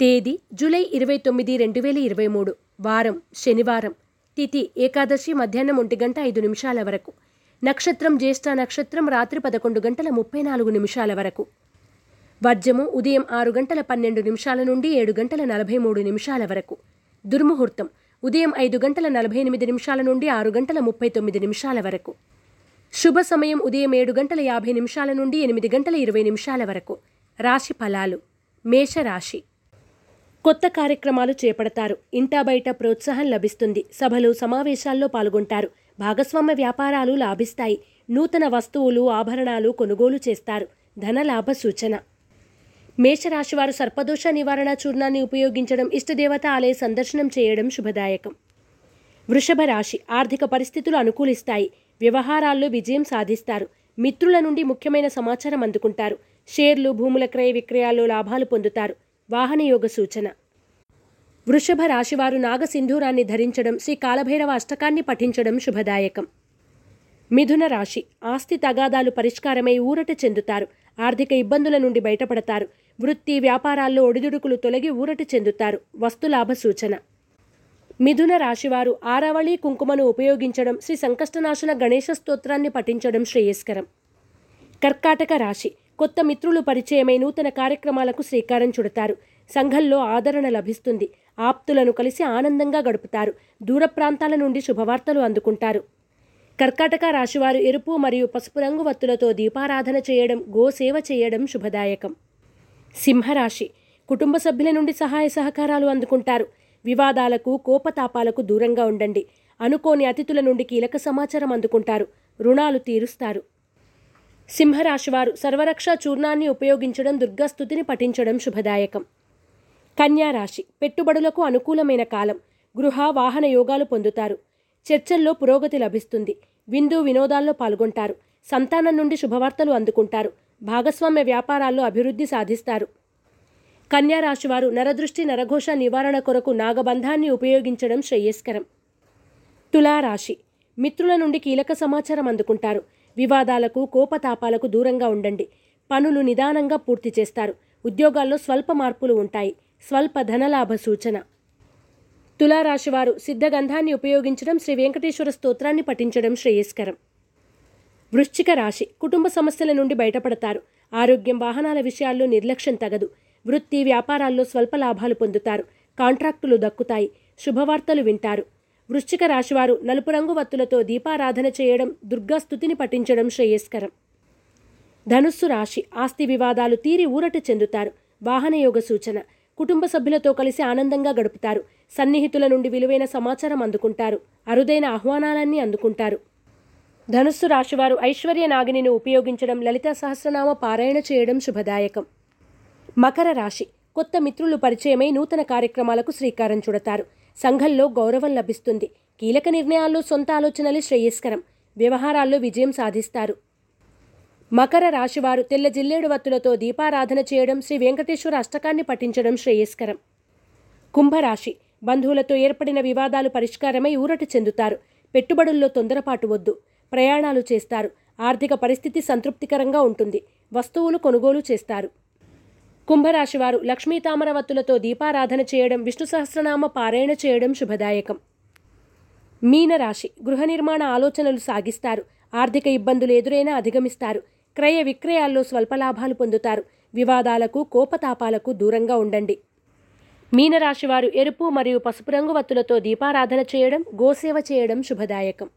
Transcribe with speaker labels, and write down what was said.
Speaker 1: తేదీ జూలై ఇరవై తొమ్మిది రెండు వేల ఇరవై మూడు. వారం శనివారం. తిథి ఏకాదశి మధ్యాహ్నం ఒంటి గంట ఐదు నిమిషాల వరకు. నక్షత్రం జ్యేష్ఠ నక్షత్రం రాత్రి పదకొండు గంటల ముప్పై నాలుగు నిమిషాల వరకు. వర్జము ఉదయం ఆరు గంటల పన్నెండు నిమిషాల నుండి ఏడు గంటల నలభై మూడు నిమిషాల వరకు. దుర్ముహూర్తం ఉదయం ఐదు గంటల నలభై ఎనిమిది నిమిషాల నుండి ఆరు గంటల ముప్పై తొమ్మిది నిమిషాల వరకు. శుభ సమయం ఉదయం ఏడు గంటల యాభై నిమిషాల నుండి ఎనిమిది గంటల ఇరవై నిమిషాల వరకు. రాశి ఫలాలు మేషరాశి. కొత్త కార్యక్రమాలు చేపడతారు. ఇంటా బయట ప్రోత్సాహం లభిస్తుంది. సభలు సమావేశాల్లో పాల్గొంటారు. భాగస్వామ్య వ్యాపారాలు లాభిస్తాయి. నూతన వస్తువులు ఆభరణాలు కొనుగోలు చేస్తారు. ధనలాభ సూచన. మేషరాశివారు సర్పదోష నివారణ చూర్ణాన్ని ఉపయోగించడం ఇష్టదేవత ఆలయ సందర్శనం చేయడం శుభదాయకం. వృషభ రాశి ఆర్థిక పరిస్థితులు అనుకూలిస్తాయి. వ్యవహారాల్లో విజయం సాధిస్తారు. మిత్రుల నుండి ముఖ్యమైన సమాచారం అందుకుంటారు. షేర్లు భూముల క్రయ విక్రయాల్లో లాభాలు పొందుతారు. వాహనయోగ సూచన వృషభ రాశివారు నాగసింధూరాన్ని ధరించడం శ్రీ కాలభైరవ అష్టకాన్ని పఠించడం శుభదాయకం. మిథున రాశి ఆస్తి తగాదాలు పరిష్కారమై ఊరట చెందుతారు. ఆర్థిక ఇబ్బందుల నుండి బయటపడతారు. వృత్తి వ్యాపారాల్లో ఒడిదుడుకులు తొలగి ఊరట చెందుతారు. వస్తులాభ సూచన మిథున రాశివారు ఆరావళి కుంకుమను ఉపయోగించడం శ్రీ సంకష్టనాశన గణేశ స్తోత్రాన్ని పఠించడం శ్రేయస్కరం. కర్కాటక రాశి కొత్త మిత్రులు పరిచయమై నూతన కార్యక్రమాలకు శ్రీకారం చుడతారు. సంఘంలో ఆదరణ లభిస్తుంది. ఆప్తులను కలిసి ఆనందంగా గడుపుతారు. దూర ప్రాంతాల నుండి శుభవార్తలు అందుకుంటారు. కర్కాటక రాశివారు ఎరుపు మరియు పసుపు రంగు వత్తులతో దీపారాధన చేయడం గోసేవ చేయడం శుభదాయకం. సింహరాశి. కుటుంబ సభ్యుల నుండి సహాయ సహకారాలు అందుకుంటారు. వివాదాలకు కోపతాపాలకు దూరంగా ఉండండి. అనుకోని అతిథుల నుండి కీలక సమాచారం అందుకుంటారు. రుణాలు తీరుస్తారు. సింహరాశివారు సర్వరక్ష చూర్ణాన్ని ఉపయోగించడం దుర్గాస్థుతిని పఠించడం శుభదాయకం. కన్యా రాశి పెట్టుబడులకు అనుకూలమైన కాలం. గృహ వాహన యోగాలు పొందుతారు. చర్చల్లో పురోగతి లభిస్తుంది. విందు వినోదాల్లో పాల్గొంటారు. సంతానం నుండి శుభవార్తలు అందుకుంటారు. భాగస్వామ్య వ్యాపారాల్లో అభివృద్ధి సాధిస్తారు. కన్యారాశివారు నరదృష్టి నరఘోష నివారణ కొరకు నాగబంధాన్ని ఉపయోగించడం శ్రేయస్కరం. తులారాశి మిత్రుల నుండి కీలక సమాచారం అందుకుంటారు. వివాదాలకు కోపతాపాలకు దూరంగా ఉండండి. పనులు నిదానంగా పూర్తి చేస్తారు. ఉద్యోగాల్లో స్వల్ప మార్పులు ఉంటాయి. స్వల్ప ధనలాభ సూచన. తులారాశివారు సిద్ధగంధాన్ని ఉపయోగించడం శ్రీ వెంకటేశ్వర స్తోత్రాన్ని పఠించడం శ్రేయస్కరం. వృశ్చిక రాశి కుటుంబ సమస్యల నుండి బయటపడతారు. ఆరోగ్యం వాహనాల విషయాల్లో నిర్లక్ష్యం తగదు. వృత్తి వ్యాపారాల్లో స్వల్ప లాభాలు పొందుతారు. కాంట్రాక్టులు దక్కుతాయి. శుభవార్తలు వింటారు. వృశ్చిక రాశివారు నలుపు రంగు వత్తులతో దీపారాధన చేయడం దుర్గాస్థుతిని పఠించడం శ్రేయస్కరం. ధనుస్సు రాశి ఆస్తి వివాదాలు తీరి ఊరట చెందుతారు. వాహనయోగ సూచన. కుటుంబ సభ్యులతో కలిసి ఆనందంగా గడుపుతారు. సన్నిహితుల నుండి విలువైన సమాచారం అందుకుంటారు. అరుదైన ఆహ్వానాలన్నీ అందుకుంటారు. ధనుస్సు రాశివారు ఐశ్వర్య నాగిని ఉపయోగించడం లలిత సహస్రనామ పారాయణ చేయడం శుభదాయకం. మకర రాశి కొత్త మిత్రులు పరిచయమై నూతన కార్యక్రమాలకు శ్రీకారం చుడతారు. సంఘంలో గౌరవం లభిస్తుంది. కీలక నిర్ణయాల్లో సొంత ఆలోచనలే శ్రేయస్కరం. వ్యవహారాల్లో విజయం సాధిస్తారు. మకర రాశివారు తెల్ల జిల్లేడు వత్తులతో దీపారాధన చేయడం శ్రీ వెంకటేశ్వర అష్టకాన్ని పఠించడం శ్రేయస్కరం. కుంభరాశి బంధువులతో ఏర్పడిన వివాదాలు పరిష్కారమై ఊరట చెందుతారు. పెట్టుబడుల్లో తొందరపాటు వద్దు. ప్రయాణాలు చేస్తారు. ఆర్థిక పరిస్థితి సంతృప్తికరంగా ఉంటుంది. వస్తువులు కొనుగోలు చేస్తారు. కుంభరాశివారు లక్ష్మీ తామరవత్తులతో దీపారాధన చేయడం విష్ణు సహస్రనామ పారాయణ చేయడం శుభదాయకం. మీనరాశి గృహ నిర్మాణ ఆలోచనలు సాగిస్తారు. ఆర్థిక ఇబ్బందులు ఎదురైనా అధిగమిస్తారు. క్రయ విక్రయాల్లో స్వల్ప లాభాలు పొందుతారు. వివాదాలకు కోపతాపాలకు దూరంగా ఉండండి. మీనరాశివారు ఎరుపు మరియు పసుపు రంగు వత్తులతో దీపారాధన చేయడం గోసేవ చేయడం శుభదాయకం.